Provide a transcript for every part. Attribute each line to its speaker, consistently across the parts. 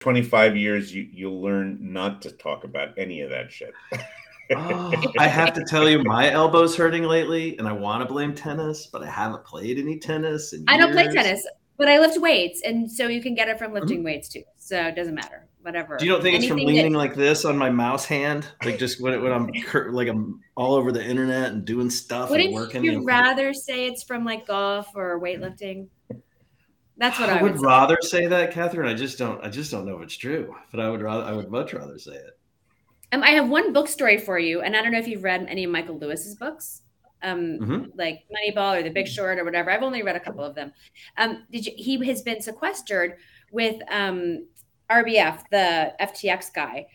Speaker 1: 25 years, you, you'll learn not to talk about any of that shit.
Speaker 2: oh, I have to tell you, my elbow's hurting lately, and I want to blame tennis, but I haven't played any tennis.
Speaker 3: I don't play tennis, but I lift weights, and so you can get it from lifting mm-hmm. weights too. So it doesn't matter. Whatever.
Speaker 2: Do you don't think Anything it's from leaning that... like this on my mouse hand, like just when, when I'm cur- like I'm all over the internet and doing stuff
Speaker 3: Wouldn't
Speaker 2: and working?
Speaker 3: you rather say it's from like golf or weightlifting? That's what I,
Speaker 2: I would,
Speaker 3: would
Speaker 2: rather say that, Catherine. I just don't. I just don't know if it's true, but I would rather. I would much rather say it.
Speaker 3: Um, I have one book story for you, and I don't know if you've read any of Michael Lewis's books, um, mm-hmm. like Moneyball or The Big Short or whatever. I've only read a couple of them. Um, did you, he has been sequestered with um, RBF, the FTX guy,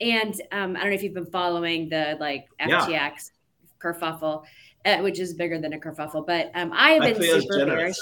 Speaker 3: and um, I don't know if you've been following the like FTX yeah. kerfuffle, uh, which is bigger than a kerfuffle, but um, I have been super bearish.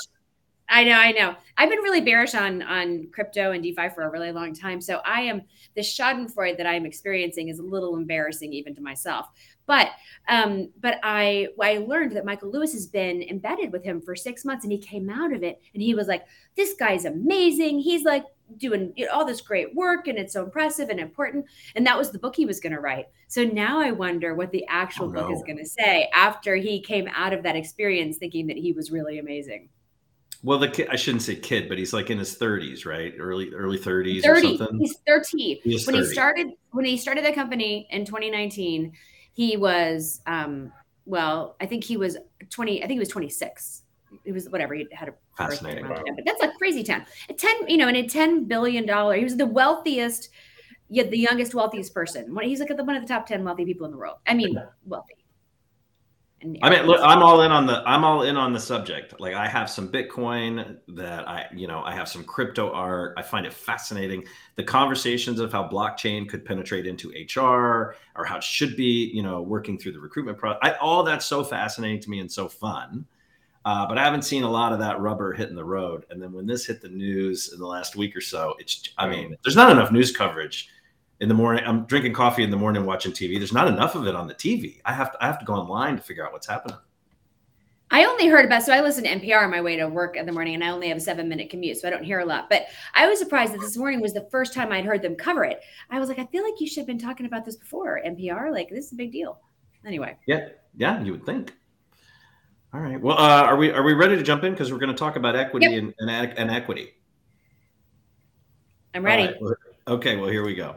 Speaker 3: I know, I know. I've been really bearish on on crypto and DeFi for a really long time. So I am the Schadenfreude that I'm experiencing is a little embarrassing even to myself. But um, but I I learned that Michael Lewis has been embedded with him for six months, and he came out of it, and he was like, "This guy's amazing. He's like doing all this great work, and it's so impressive and important." And that was the book he was going to write. So now I wonder what the actual oh, book is going to say after he came out of that experience, thinking that he was really amazing.
Speaker 2: Well, the kid, I shouldn't say kid, but he's like in his 30s, right? Early early 30s 30. or something.
Speaker 3: He's 30. He when 30. he started when he started the company in 2019, he was um well, I think he was 20, I think he was 26. It was whatever he had a
Speaker 2: fascinating, wow.
Speaker 3: but that's a crazy town. A 10, you know, and a 10 billion dollar, he was the wealthiest, yet the youngest, wealthiest person. He's like the, one of the top 10 wealthy people in the world. I mean, wealthy.
Speaker 2: I mean, look, I'm all in on the I'm all in on the subject. Like I have some Bitcoin that I, you know, I have some crypto art. I find it fascinating. The conversations of how blockchain could penetrate into HR or how it should be, you know, working through the recruitment process. all that's so fascinating to me and so fun. Uh, but I haven't seen a lot of that rubber hitting the road. And then when this hit the news in the last week or so, it's I mean, there's not enough news coverage in the morning. I'm drinking coffee in the morning, watching TV. There's not enough of it on the TV. I have to, I have to go online to figure out what's happening.
Speaker 3: I only heard about so I listen to NPR on my way to work in the morning, and I only have a seven minute commute, so I don't hear a lot. But I was surprised that this morning was the first time I'd heard them cover it. I was like, I feel like you should have been talking about this before NPR. Like this is a big deal. Anyway.
Speaker 2: Yeah, yeah, you would think. All right. Well, uh, are we are we ready to jump in because we're going to talk about equity yep. and, and, and equity?
Speaker 3: I'm ready.
Speaker 2: Right. Okay. Well, here we go.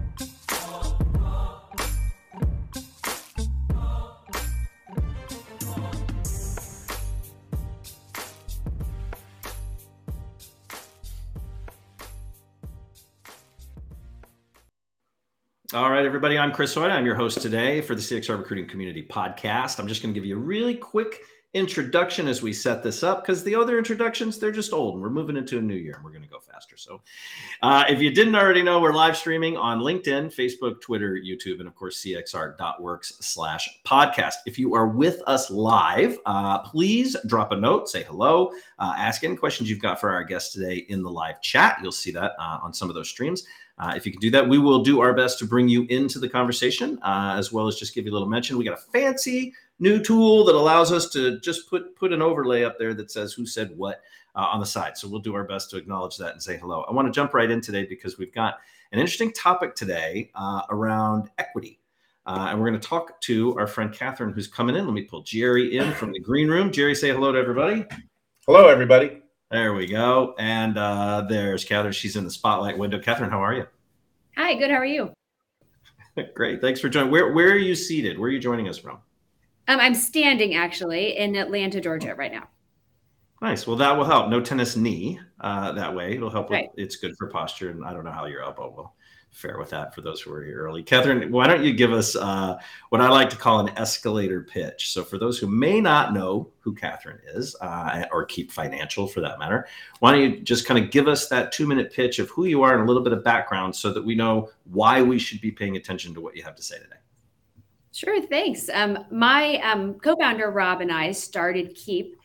Speaker 2: All right, everybody. I'm Chris Hoyt. I'm your host today for the CXR Recruiting Community Podcast. I'm just going to give you a really quick introduction as we set this up because the other introductions they're just old and we're moving into a new year and we're going to go faster. So uh, if you didn't already know we're live streaming on linkedin facebook twitter youtube and of course cxr.works slash podcast. If you are with us live uh, please drop a note say hello uh, ask any questions you've got for our guests today in the live chat. You'll see that uh, on some of those streams. Uh, if you can do that, we will do our best to bring you into the conversation, uh, as well as just give you a little mention. We got a fancy new tool that allows us to just put put an overlay up there that says who said what uh, on the side. So we'll do our best to acknowledge that and say hello. I want to jump right in today because we've got an interesting topic today uh, around equity. Uh, and we're going to talk to our friend Catherine, who's coming in. Let me pull Jerry in from the green room. Jerry, say hello to everybody.
Speaker 1: Hello, everybody.
Speaker 2: There we go. And uh, there's Catherine. She's in the spotlight window. Catherine, how are you?
Speaker 3: Hi, good. How are you?
Speaker 2: Great. Thanks for joining. Where where are you seated? Where are you joining us from?
Speaker 3: Um, I'm standing actually in Atlanta, Georgia, right now.
Speaker 2: Nice. Well, that will help. No tennis knee. Uh, that way, it'll help. Right. With, it's good for posture, and I don't know how your elbow will fare with that for those who are here early. Catherine, why don't you give us uh, what I like to call an escalator pitch? So, for those who may not know who Catherine is, uh, or Keep Financial for that matter, why don't you just kind of give us that two minute pitch of who you are and a little bit of background so that we know why we should be paying attention to what you have to say today?
Speaker 3: Sure, thanks. Um, my um, co founder, Rob, and I started Keep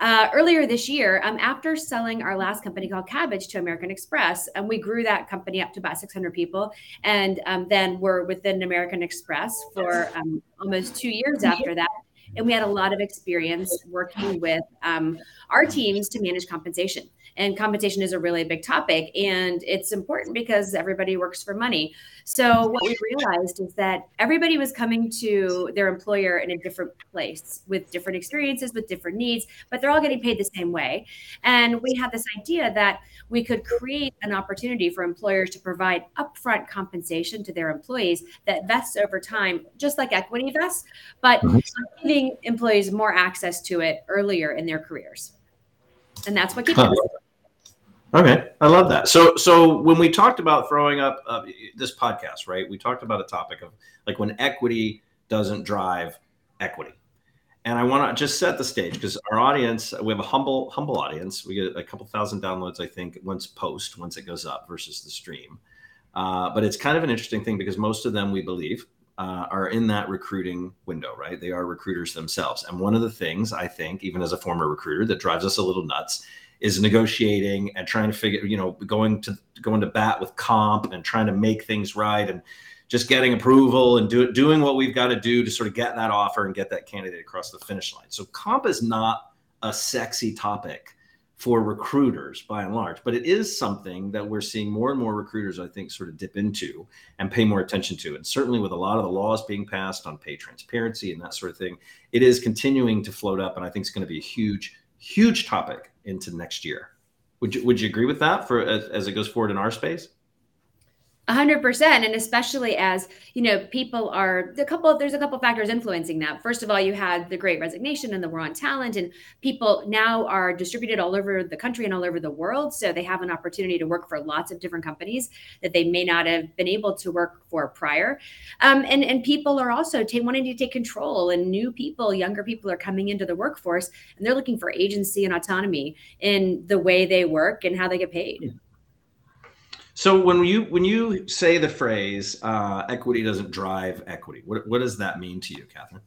Speaker 3: uh, earlier this year, um, after selling our last company called Kabbage to American Express, and we grew that company up to about 600 people, and um, then we're within American Express for um, almost two years after that. And we had a lot of experience working with um, our teams to manage compensation and compensation is a really big topic and it's important because everybody works for money so what we realized is that everybody was coming to their employer in a different place with different experiences with different needs but they're all getting paid the same way and we had this idea that we could create an opportunity for employers to provide upfront compensation to their employees that vests over time just like equity vests but mm-hmm. giving employees more access to it earlier in their careers and that's what keeps huh.
Speaker 2: Okay, I love that. So, so when we talked about throwing up uh, this podcast, right? We talked about a topic of like when equity doesn't drive equity, and I want to just set the stage because our audience, we have a humble, humble audience. We get a couple thousand downloads, I think, once post, once it goes up versus the stream. Uh, but it's kind of an interesting thing because most of them, we believe, uh, are in that recruiting window, right? They are recruiters themselves. And one of the things I think, even as a former recruiter, that drives us a little nuts is negotiating and trying to figure, you know, going to going to bat with comp and trying to make things right and just getting approval and do, doing what we've got to do to sort of get that offer and get that candidate across the finish line. So comp is not a sexy topic for recruiters by and large, but it is something that we're seeing more and more recruiters, I think, sort of dip into and pay more attention to. And certainly with a lot of the laws being passed on pay transparency and that sort of thing, it is continuing to float up. And I think it's going to be a huge, huge topic into next year. Would you would you agree with that for as, as it goes forward in our space?
Speaker 3: 100% and especially as you know people are the couple there's a couple factors influencing that. First of all you had the great resignation and the war on talent and people now are distributed all over the country and all over the world so they have an opportunity to work for lots of different companies that they may not have been able to work for prior. Um, and and people are also t- wanting to take control and new people younger people are coming into the workforce and they're looking for agency and autonomy in the way they work and how they get paid
Speaker 2: so when you when you say the phrase uh, "equity doesn't drive equity," what what does that mean to you, Catherine?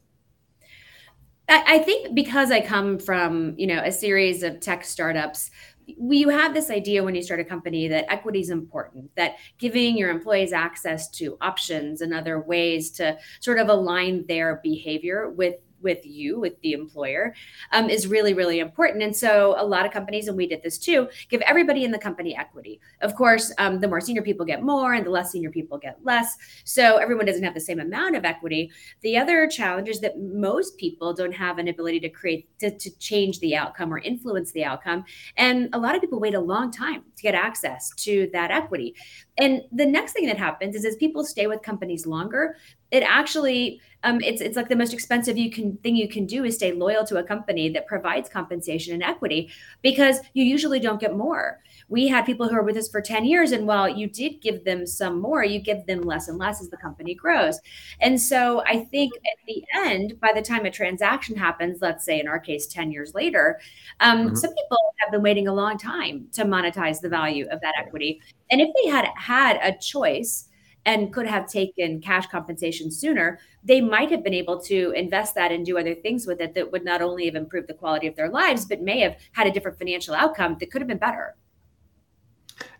Speaker 3: I think because I come from you know a series of tech startups, you have this idea when you start a company that equity is important, that giving your employees access to options and other ways to sort of align their behavior with with you, with the employer, um, is really, really important. And so a lot of companies, and we did this too, give everybody in the company equity. Of course, um, the more senior people get more and the less senior people get less. So everyone doesn't have the same amount of equity. The other challenge is that most people don't have an ability to create, to, to change the outcome or influence the outcome. And a lot of people wait a long time to get access to that equity. And the next thing that happens is as people stay with companies longer, it actually um, it's it's like the most expensive you can thing you can do is stay loyal to a company that provides compensation and equity because you usually don't get more. We had people who are with us for 10 years, and while you did give them some more, you give them less and less as the company grows. And so I think at the end, by the time a transaction happens, let's say in our case, 10 years later, um, mm-hmm. some people have been waiting a long time to monetize the value of that equity. And if they had had a choice, and could have taken cash compensation sooner, they might have been able to invest that and do other things with it that would not only have improved the quality of their lives, but may have had a different financial outcome that could have been better.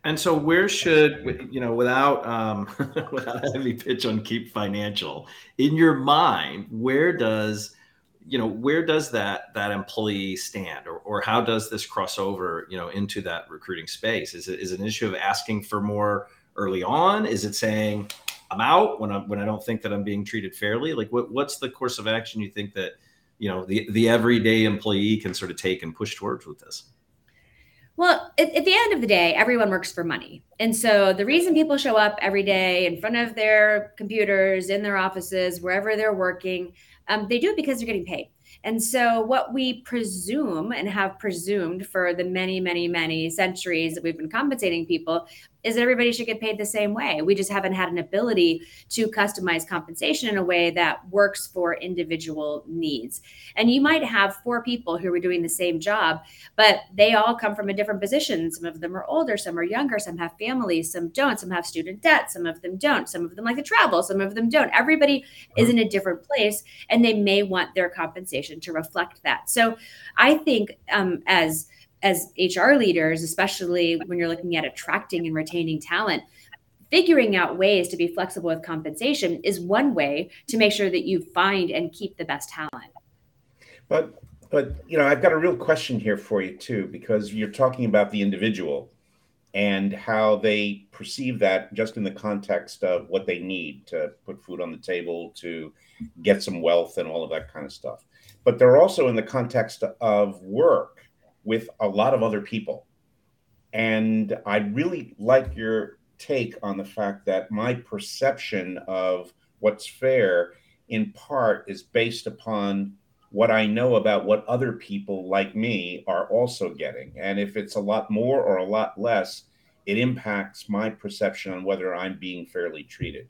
Speaker 2: And so, where should you know, without um, without a heavy pitch on keep financial, in your mind, where does you know where does that that employee stand, or or how does this cross over you know into that recruiting space? Is it is it an issue of asking for more early on? Is it saying I'm out when I when I don't think that I'm being treated fairly? Like what what's the course of action you think that you know the the everyday employee can sort of take and push towards with this?
Speaker 3: Well, at, at, the end of the day, everyone works for money. And so the reason people show up every day in front of their computers, in their offices, wherever they're working, um, they do it because they're getting paid. And so, what we presume and have presumed for the many, many, many centuries that we've been compensating people is that everybody should get paid the same way. We just haven't had an ability to customize compensation in a way that works for individual needs. And you might have four people who are doing the same job, but they all come from a different position. Some of them are older, some are younger, some have families, some don't, some have student debt, some of them don't, some of them like to travel, some of them don't. Everybody is in a different place and they may want their compensation to reflect that. So I think um, as as HR leaders, especially when you're looking at attracting and retaining talent, figuring out ways to be flexible with compensation is one way to make sure that you find and keep the best talent.
Speaker 1: But but you know, I've got a real question here for you too because you're talking about the individual and how they perceive that just in the context of what they need to put food on the table, to get some wealth and all of that kind of stuff. But they're also in the context of work with a lot of other people. And I really like your take on the fact that my perception of what's fair in part is based upon what I know about what other people like me are also getting. And if it's a lot more or a lot less, it impacts my perception on whether I'm being fairly treated.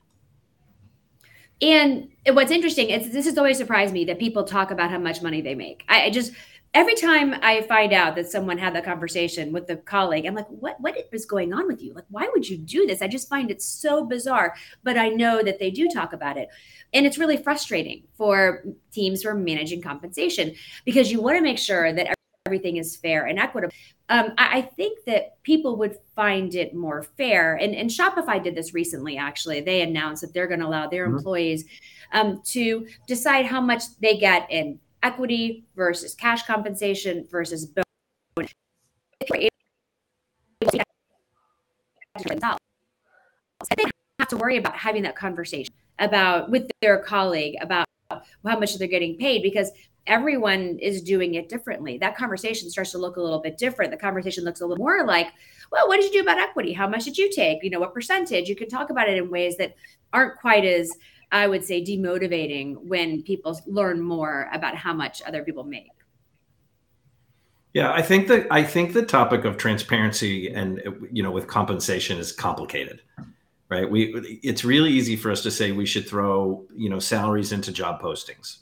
Speaker 3: And what's interesting is this has always surprised me that people talk about how much money they make. I, I just every time I find out that someone had that conversation with a colleague, I'm like, what what is going on with you? Like, why would you do this? I just find it so bizarre. But I know that they do talk about it. And it's really frustrating for teams who are managing compensation because you want to make sure that everything is fair and equitable. Um, I, I, think that people would find it more fair. And, and Shopify did this recently, actually. They announced that they're going to allow their mm-hmm. employees um, to decide how much they get in equity versus cash compensation versus bonus. They have to worry about having that conversation about with their colleague about how much they're getting paid because everyone is doing it differently. That conversation starts to look a little bit different. The conversation looks a little more like, well, what did you do about equity? How much did you take? You know, what percentage? You can talk about it in ways that aren't quite as I would say, demotivating when people learn more about how much other people make.
Speaker 2: Yeah, I think that I think the topic of transparency and you know with compensation is complicated, right? We it's really easy for us to say we should throw you know salaries into job postings.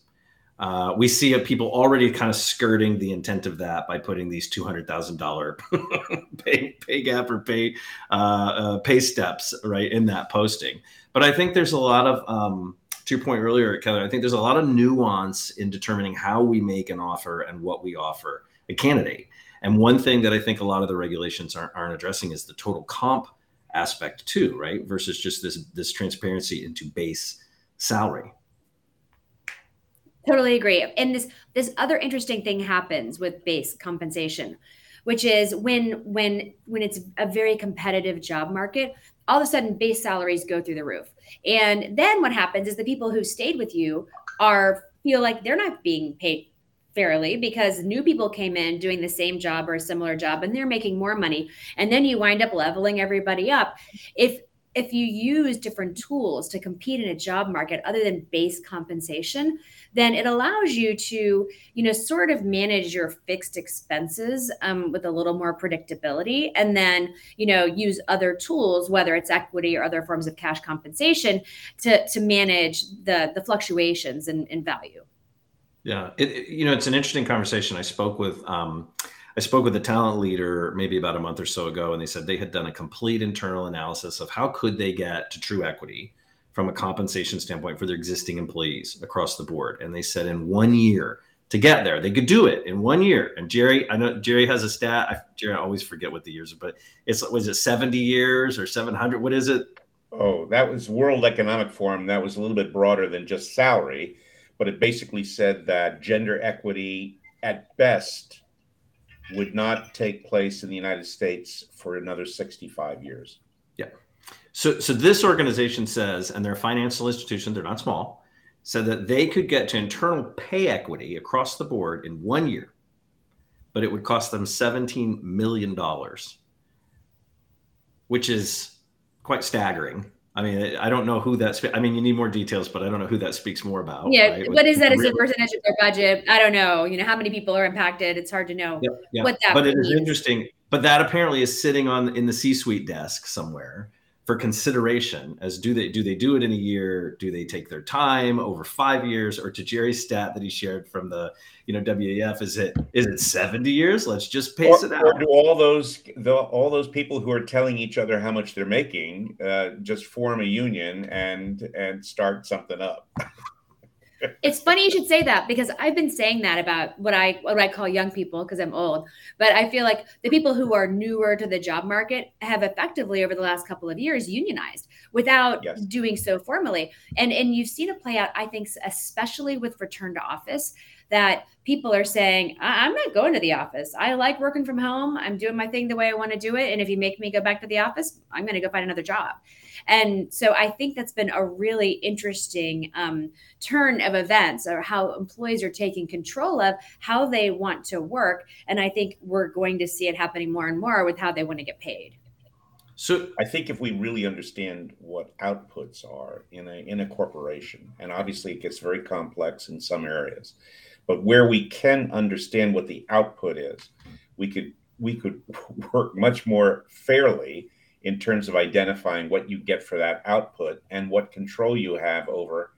Speaker 2: Uh, we see people already kind of skirting the intent of that by putting these two hundred thousand dollar pay pay gap or pay uh, uh, pay steps right in that posting. But I think there's a lot of um, to your point earlier, Kevin. I think there's a lot of nuance in determining how we make an offer and what we offer a candidate. And one thing that I think a lot of the regulations aren't, aren't addressing is the total comp aspect too, right? Versus just this this transparency into base salary.
Speaker 3: Totally agree. And this this other interesting thing happens with base compensation, which is when when when it's a very competitive job market, all of a sudden base salaries go through the roof. And then what happens is the people who stayed with you are feel like they're not being paid fairly because new people came in doing the same job or a similar job and they're making more money and then you wind up leveling everybody up if if you use different tools to compete in a job market other than base compensation then it allows you to you know sort of manage your fixed expenses um, with a little more predictability and then you know use other tools whether it's equity or other forms of cash compensation to to manage the the fluctuations in, in value.
Speaker 2: Yeah. It, it, you know it's an interesting conversation. I spoke with um, I spoke with a talent leader maybe about a month or so ago, and they said they had done a complete internal analysis of how could they get to true equity from a compensation standpoint for their existing employees across the board. And they said in one year to get there, they could do it in one year. And Jerry, I know Jerry has a stat. I, Jerry, I always forget what the years are, but it's was it 70 years or 700? What is it?
Speaker 1: Oh, that was World Economic Forum. That was a little bit broader than just salary, but it basically said that gender equity at best would not take place in the United States for another 65 years.
Speaker 2: Yeah. So, so this organization says, and they're a financial institution, they're not small, said that they could get to internal pay equity across the board in one year, but it would cost them $17 million, which is quite staggering. I mean, I don't know who that's. I mean, you need more details, but I don't know who that speaks more about.
Speaker 3: Yeah, right? what is that as a percentage of their budget? I don't know. You know, how many people are impacted? It's hard to know
Speaker 2: yep, yep. what that. But means. it is interesting. But that apparently is sitting on in the C-suite desk somewhere for consideration. As do they do they do it in a year? Do they take their time over five years? Or to Jerry's stat that he shared from the you know WEF, is it is it seventy years? Let's just pace
Speaker 1: or,
Speaker 2: it out.
Speaker 1: Or do all those the, all those people who are telling each other how much they're making uh, just form a union and and start something up?
Speaker 3: it's funny you should say that because I've been saying that about what I what I call young people because I'm old. But I feel like the people who are newer to the job market have effectively over the last couple of years unionized without yes. doing so formally. And and you've seen it play out, I think, especially with return to office that people are saying, I- am not going to the office. I like working from home. I'm doing my thing the way I want to do it. And if you make me go back to the office, I'm going to go find another job. And so I think that's been a really interesting um, turn of events or how employees are taking control of how they want to work. And I think we're going to see it happening more and more with how they want to get paid.
Speaker 1: So I think if we really understand what outputs are in a in a corporation, and obviously it gets very complex in some areas, but where we can understand what the output is, we could we could work much more fairly in terms of identifying what you get for that output and what control you have over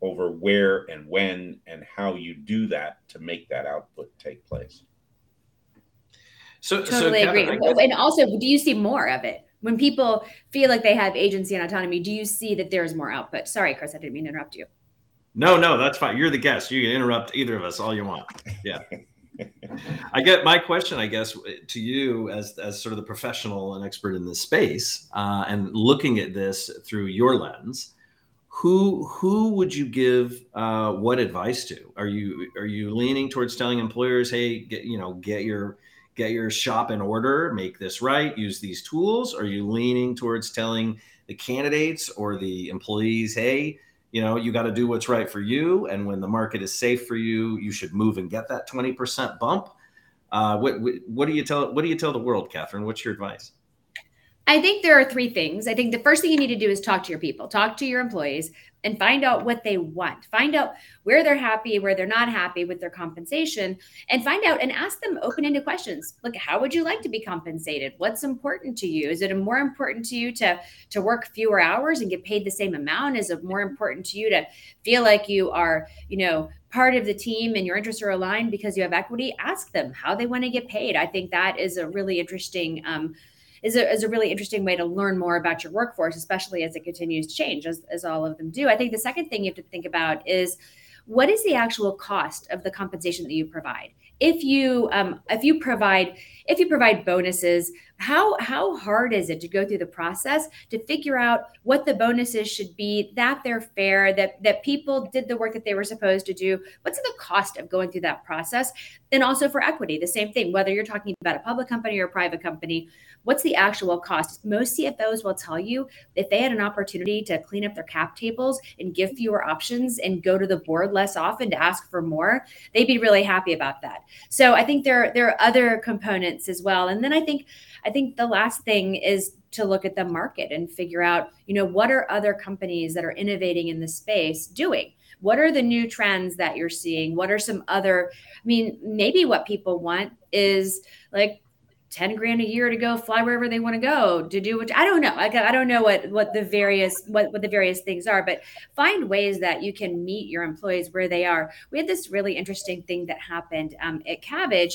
Speaker 1: over where and when and how you do that to make that output take place.
Speaker 3: So totally so agree. Oh, guess- and also, do you see more of it when people feel like they have agency and autonomy? Do you see that there is more output? Sorry, Chris, I didn't mean to interrupt you.
Speaker 2: No, no, that's fine. You're the guest. You can interrupt either of us all you want. Yeah. I get my question, I guess, to you as as sort of the professional and expert in this space, uh, and looking at this through your lens. Who who would you give uh, what advice to? Are you are you leaning towards telling employers, hey, get you know, get your get your shop in order, make this right, use these tools? Are you leaning towards telling the candidates or the employees, hey, you know you got to do what's right for you and when the market is safe for you you should move and get that 20% bump. Uh, what, what do you tell what do you tell the world catherine? What's your advice?
Speaker 3: I think there are three things. I think the first thing you need to do is talk to your people, talk to your employees, and find out what they want. Find out where they're happy, where they're not happy with their compensation, and find out and ask them open ended questions. Like, how would you like to be compensated? What's important to you? Is it more important to you to, to work fewer hours and get paid the same amount? Is it more important to you to feel like you are, you know, part of the team and your interests are aligned because you have equity? Ask them how they want to get paid. I think that is a really interesting um, is a, is a really interesting way to learn more about your workforce, especially as it continues to change, as, as all of them do. I think the second thing you have to think about is what is the actual cost of the compensation that you provide? If you um, if you provide if you provide bonuses, how how hard is it to go through the process to figure out what the bonuses should be, that they're fair, that that people did the work that they were supposed to do? What's the cost of going through that process? And also for equity, the same thing. Whether you're talking about a public company or a private company, what's the actual cost? Most CFOs will tell you if they had an opportunity to clean up their cap tables and give fewer options and go to the board less often to ask for more, they'd be really happy about that. So I think there, there are other components as well. And then I think I think the last thing is to look at the market and figure out, you know, what are other companies that are innovating in the space doing? What are the new trends that you're seeing? What are some other, I mean, maybe what people want is like 10 grand a year to go fly wherever they want to go to do which I don't know. Like I don't know what what the various what, what the various things are, but find ways that you can meet your employees where they are. We had this really interesting thing that happened um, at Kabbage.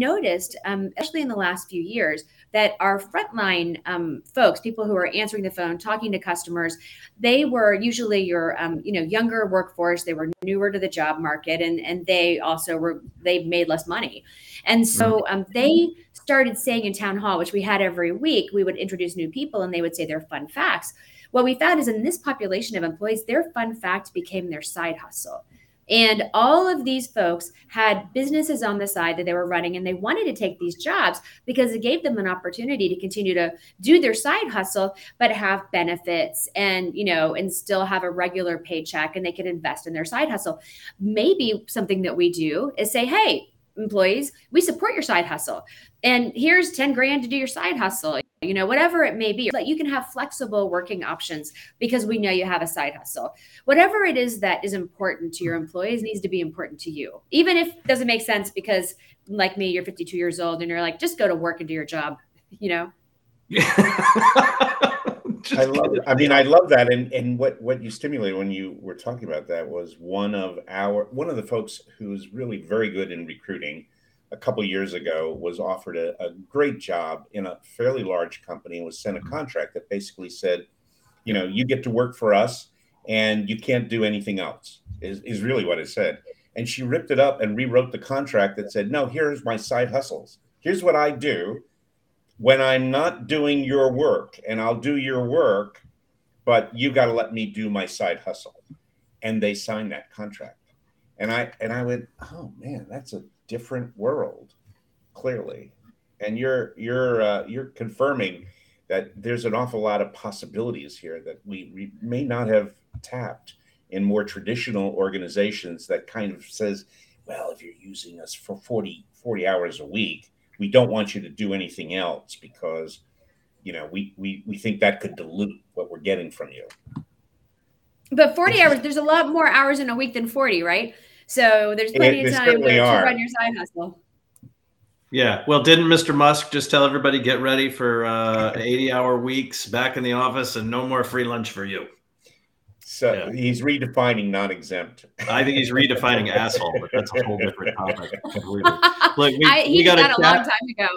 Speaker 3: Noticed, um, especially in the last few years, that our frontline um, folks, people who are answering the phone, talking to customers, they were usually your, um, you know, younger workforce. They were newer to the job market, and and they also were they made less money, and so mm. um, they started saying in town hall, which we had every week, we would introduce new people, and they would say their fun facts. What we found is in this population of employees, their fun fact became their side hustle. And all of these folks had businesses on the side that they were running, and they wanted to take these jobs because it gave them an opportunity to continue to do their side hustle, but have benefits and, you know, and still have a regular paycheck and they could invest in their side hustle. Maybe something that we do is say, hey, employees, we support your side hustle. And here's 10 grand to do your side hustle. You know, whatever it may be, that you can have flexible working options because we know you have a side hustle. Whatever it is that is important to your employees needs to be important to you, even if it doesn't make sense because, like me, you're 52 years old and you're like, just go to work and do your job, you know?
Speaker 1: Yeah. I love. I mean, I love that, and and what what you stimulated when you were talking about that was one of our one of the folks who's really very good in recruiting a couple years ago was offered a, a, great job in a fairly large company and was sent a mm-hmm. contract that basically said, you know, you get to work for us and you can't do anything else, is, is really what it said. And she ripped it up and rewrote the contract that said, no, here's my side hustles. Here's what I do when I'm not doing your work, and I'll do your work, but you got to let me do my side hustle. And they signed that contract. And I and I went, oh man, that's a different world, clearly. And you're you're uh, you're confirming that there's an awful lot of possibilities here that we, we may not have tapped in more traditional organizations that kind of says, well, if you're using us for 40, 40 hours a week, we don't want you to do anything else because you know we we, we think that could dilute what we're getting from you.
Speaker 3: But 40 hours there's a lot more hours in a week than 40 right so there's plenty it, of time to, to run your side hustle.
Speaker 2: Yeah. Well, didn't Mr. Musk just tell everybody get ready for uh, 80 hour weeks back in the office and no more free lunch for you?
Speaker 1: So yeah. he's redefining non-exempt.
Speaker 2: I think he's redefining asshole, but that's a whole different topic.
Speaker 3: Look, we, I, he we got that a, a long time ago.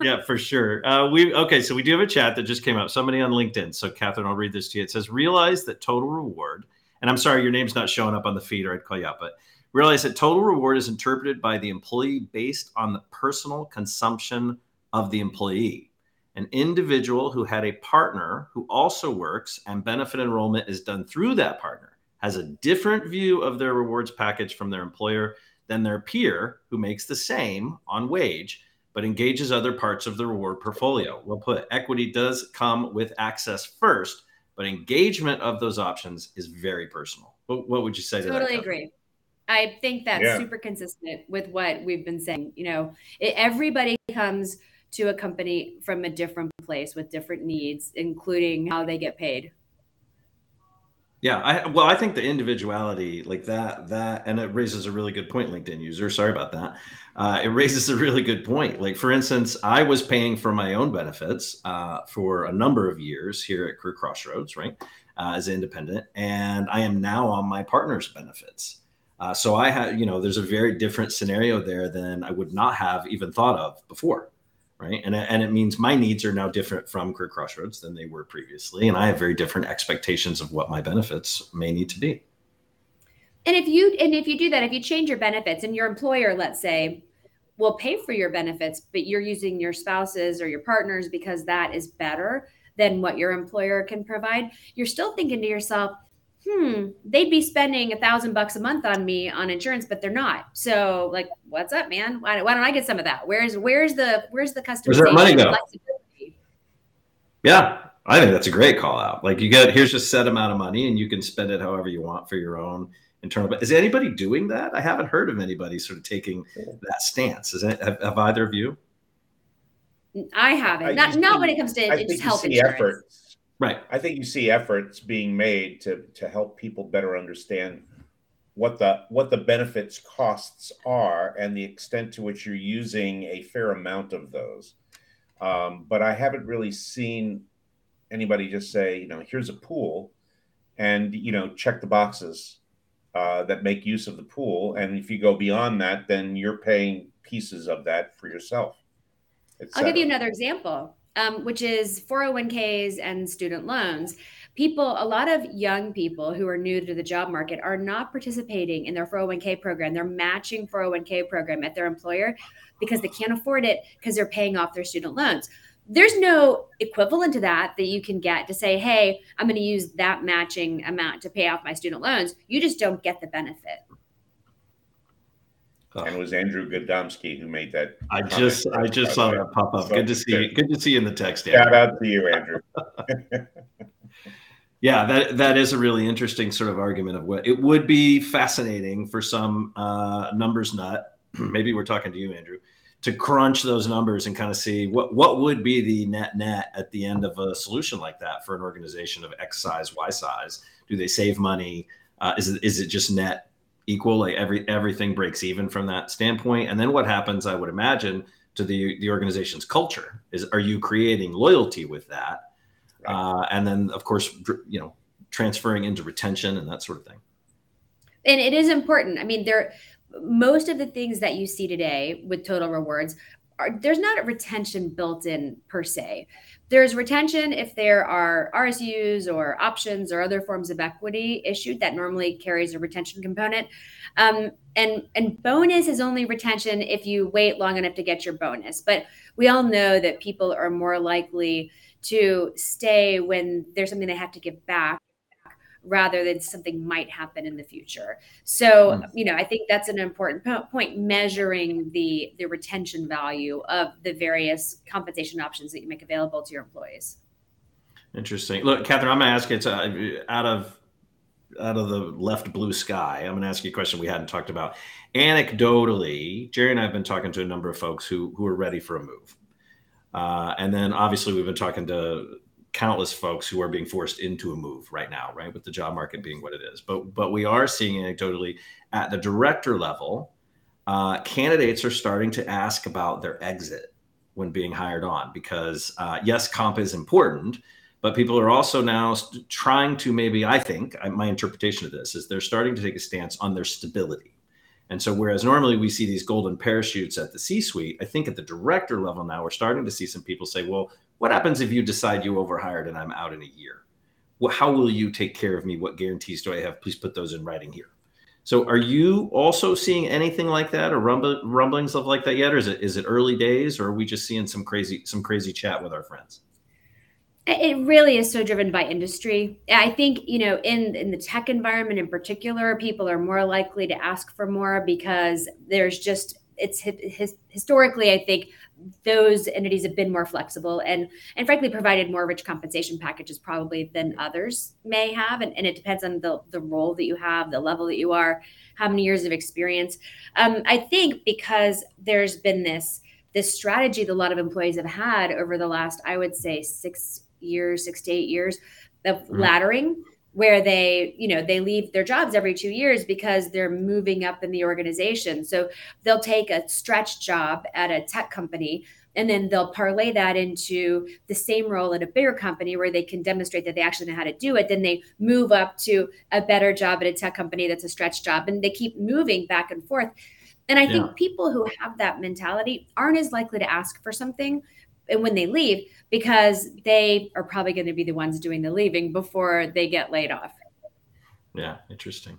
Speaker 2: yeah, for sure. Uh, we okay. So we do have a chat that just came out. Somebody on LinkedIn. So Catherine, I'll read this to you. It says, "Realize that total reward." And I'm sorry, your name's not showing up on the feed, or I'd call you out. But Realize that total reward is interpreted by the employee based on the personal consumption of the employee. An individual who had a partner who also works and benefit enrollment is done through that partner has a different view of their rewards package from their employer than their peer who makes the same on wage but engages other parts of the reward portfolio. Well put, equity does come with access first, but engagement of those options is very personal. What, what would you say
Speaker 3: totally
Speaker 2: to that?
Speaker 3: Totally agree. I think that's yeah. super consistent with what we've been saying. You know, it, everybody comes to a company from a different place with different needs, including how they get paid.
Speaker 2: Yeah, I well, I think the individuality like that, that, and it raises a really good point, LinkedIn user. Sorry about that. Uh, it raises a really good point. Like, for instance, I was paying for my own benefits uh, for a number of years here at Career Crossroads, right, uh, as independent, and I am now on my partner's benefits. Uh, so I had, you know, there's a very different scenario there than I would not have even thought of before, right? And and it means my needs are now different from Career Crossroads than they were previously, and I have very different expectations of what my benefits may need to be.
Speaker 3: And if you and if you do that, if you change your benefits, and your employer, let's say, will pay for your benefits, but you're using your spouses or your partners because that is better than what your employer can provide, you're still thinking to yourself, hmm, they'd be spending a thousand bucks a month on me on insurance, but they're not. So like, what's up, man? Why, why don't I get some of that? Where's, where's the, where's the customer?
Speaker 2: Where's that money go? Yeah. I think that's a great call out. Like you get, here's a set amount of money and you can spend it however you want for your own internal. But is anybody doing that? I haven't heard of anybody sort of taking that stance. Is it, have, have either of you?
Speaker 3: I haven't. I not, not when it comes to I just health insurance. Effort
Speaker 2: Right.
Speaker 1: I think you see efforts being made to to help people better understand what the what the benefits costs are and the extent to which you're using a fair amount of those. Um, but I haven't really seen anybody just say, you know, here's a pool, and you know, check the boxes uh, that make use of the pool, and if you go beyond that, then you're paying pieces of that for yourself.
Speaker 3: I'll give you another example um, which is 401ks and student loans. People, a lot of young people who are new to the job market are not participating in their 401k program. They're matching 401k program at their employer because they can't afford it because they're paying off their student loans. There's no equivalent to that that you can get to say, hey, I'm going to use that matching amount to pay off my student loans. You just don't get the benefit.
Speaker 1: Oh. And it was Andrew Godomsky who made that.
Speaker 2: I just I just saw that pop up. So good to see you. Good to see you in the text.
Speaker 1: Andrew. Shout out to you, Andrew.
Speaker 2: yeah, that that is a really interesting sort of argument of what it would be fascinating for some uh, numbers nut. Maybe we're talking to you, Andrew, to crunch those numbers and kind of see what what would be the net net at the end of a solution like that for an organization of X size, Y size. Do they save money? Uh, is it is it just net equal? Like every everything breaks even from that standpoint. And then what happens? I would imagine to the the organization's culture is are you creating loyalty with that? Right. Uh, and then of course you know transferring into retention and that sort of thing.
Speaker 3: And it is important. I mean, there most of the things that you see today with total rewards are there's not a retention built in per se. There's retention if there are RSUs or options or other forms of equity issued that normally carries a retention component. Um, and and bonus is only retention if you wait long enough to get your bonus. But we all know that people are more likely to stay when there's something they have to give back rather than something might happen in the future. So, mm. you know, I think that's an important po- point measuring the the retention value of the various compensation options that you make available to your employees.
Speaker 2: Interesting. Look, Catherine, I'm going to ask you uh, out of out of the left blue sky. I'm going to ask you a question we hadn't talked about. Anecdotally, Jerry and I have been talking to a number of folks who who are ready for a move. Uh, and then obviously we've been talking to countless folks who are being forced into a move right now, right? With the job market being what it is. But but we are seeing anecdotally at the director level, uh, candidates are starting to ask about their exit when being hired on because uh, yes, comp is important, but people are also now trying to maybe I think my interpretation of this is they're starting to take a stance on their stability. And so, whereas normally we see these golden parachutes at the C suite, I think at the director level now, we're starting to see some people say, well, what happens if you decide you overhired and I'm out in a year? Well, how will you take care of me? What guarantees do I have? Please put those in writing here. So, are you also seeing anything like that, or rumblings of like that yet, or is it is it early days, or are we just seeing some crazy some crazy chat with our friends?
Speaker 3: It really is so driven by industry. I think you know, in in the tech environment in particular, people are more likely to ask for more because there's just it's his, historically, I think those entities have been more flexible and and frankly provided more rich compensation packages probably than others may have and, and it depends on the the role that you have the level that you are how many years of experience um, i think because there's been this this strategy that a lot of employees have had over the last i would say six years six to eight years of mm-hmm. laddering where they you know they leave their jobs every two years because they're moving up in the organization. So they'll take a stretch job at a tech company and then they'll parlay that into the same role at a bigger company where they can demonstrate that they actually know how to do it. Then they move up to a better job at a tech company that's a stretch job and they keep moving back and forth. And i yeah. think people who have that mentality aren't as likely to ask for something and when they leave because they are probably going to be the ones doing the leaving before they get laid off.
Speaker 2: Yeah, interesting.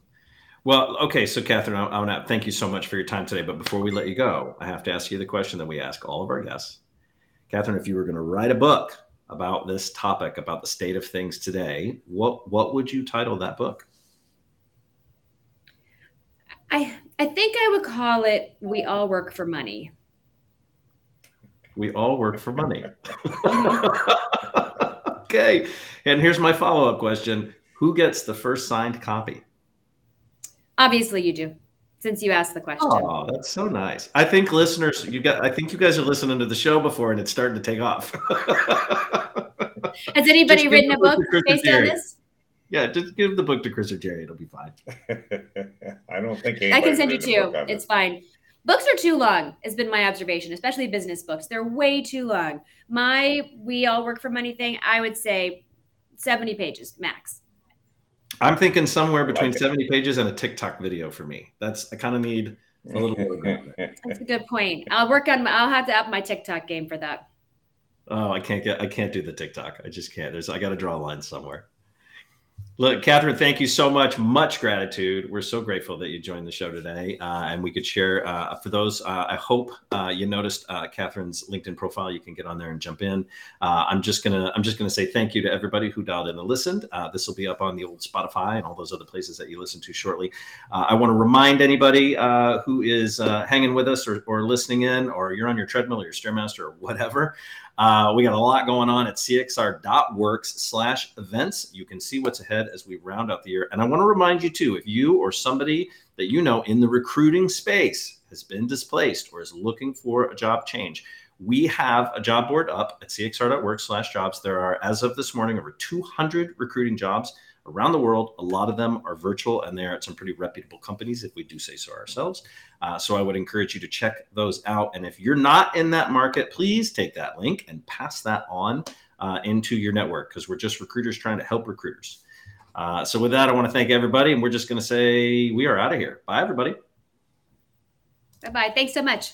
Speaker 2: Well, okay, so Catherine, I, I want to thank you so much for your time today. But before we let you go, I have to ask you the question that we ask all of our guests. Catherine, if you were going to write a book about this topic, about the state of things today, what what would you title that book?
Speaker 3: I I think I would call it "We All Work for Money."
Speaker 2: We all work for money. okay. And here's my follow up question Who gets the first signed copy?
Speaker 3: Obviously, you do, since you asked the question.
Speaker 2: Oh, that's so nice. I think listeners, you got, I think you guys are listening to the show before and it's starting to take off.
Speaker 3: Has anybody written a book based on this?
Speaker 2: Yeah, just give the book to Chris or Jerry. It'll be fine.
Speaker 1: I don't think
Speaker 3: I can send you two. It's fine. Books are too long, has been my observation, especially business books. They're way too long. My We All Work for Money thing, I would say 70 pages max.
Speaker 2: I'm thinking somewhere between like 70 pages and a TikTok video for me. That's, I kind of need a little
Speaker 3: more. That's a good point. I'll work on, I'll have to up my TikTok game for that.
Speaker 2: Oh, I can't get, I can't do the TikTok. I just can't. There's, I got to draw a line somewhere. Look, Catherine, thank you so much. Much gratitude. We're so grateful that you joined the show today, uh, and we could share. Uh, for those, uh, I hope uh, you noticed uh, Catherine's LinkedIn profile. You can get on there and jump in. Uh, I'm just gonna, I'm just gonna say thank you to everybody who dialed in and listened. this will be up on the old Spotify and all those other places that you listen to shortly. I want to remind anybody who is hanging with us or, or listening in, or you're on your treadmill or your stairmaster or whatever. Uh, we got a lot going on at cxr.works slash events. You can see what's ahead as we round out the year. And I want to remind you too, if you or somebody that you know in the recruiting space has been displaced or is looking for a job change, we have a job board up at cxr.works slash jobs. There are, as of this morning, over 200 recruiting jobs around the world. A lot of them are virtual and they're at some pretty reputable companies, if we do say so ourselves. Uh, so I would encourage you to check those out. And if you're not in that market, please take that link and pass that on uh, into your network because we're just recruiters trying to help recruiters. Uh, so with that, I want to thank everybody, and we're just going to say we are out of here. Bye, everybody.
Speaker 3: Bye bye. Thanks so much.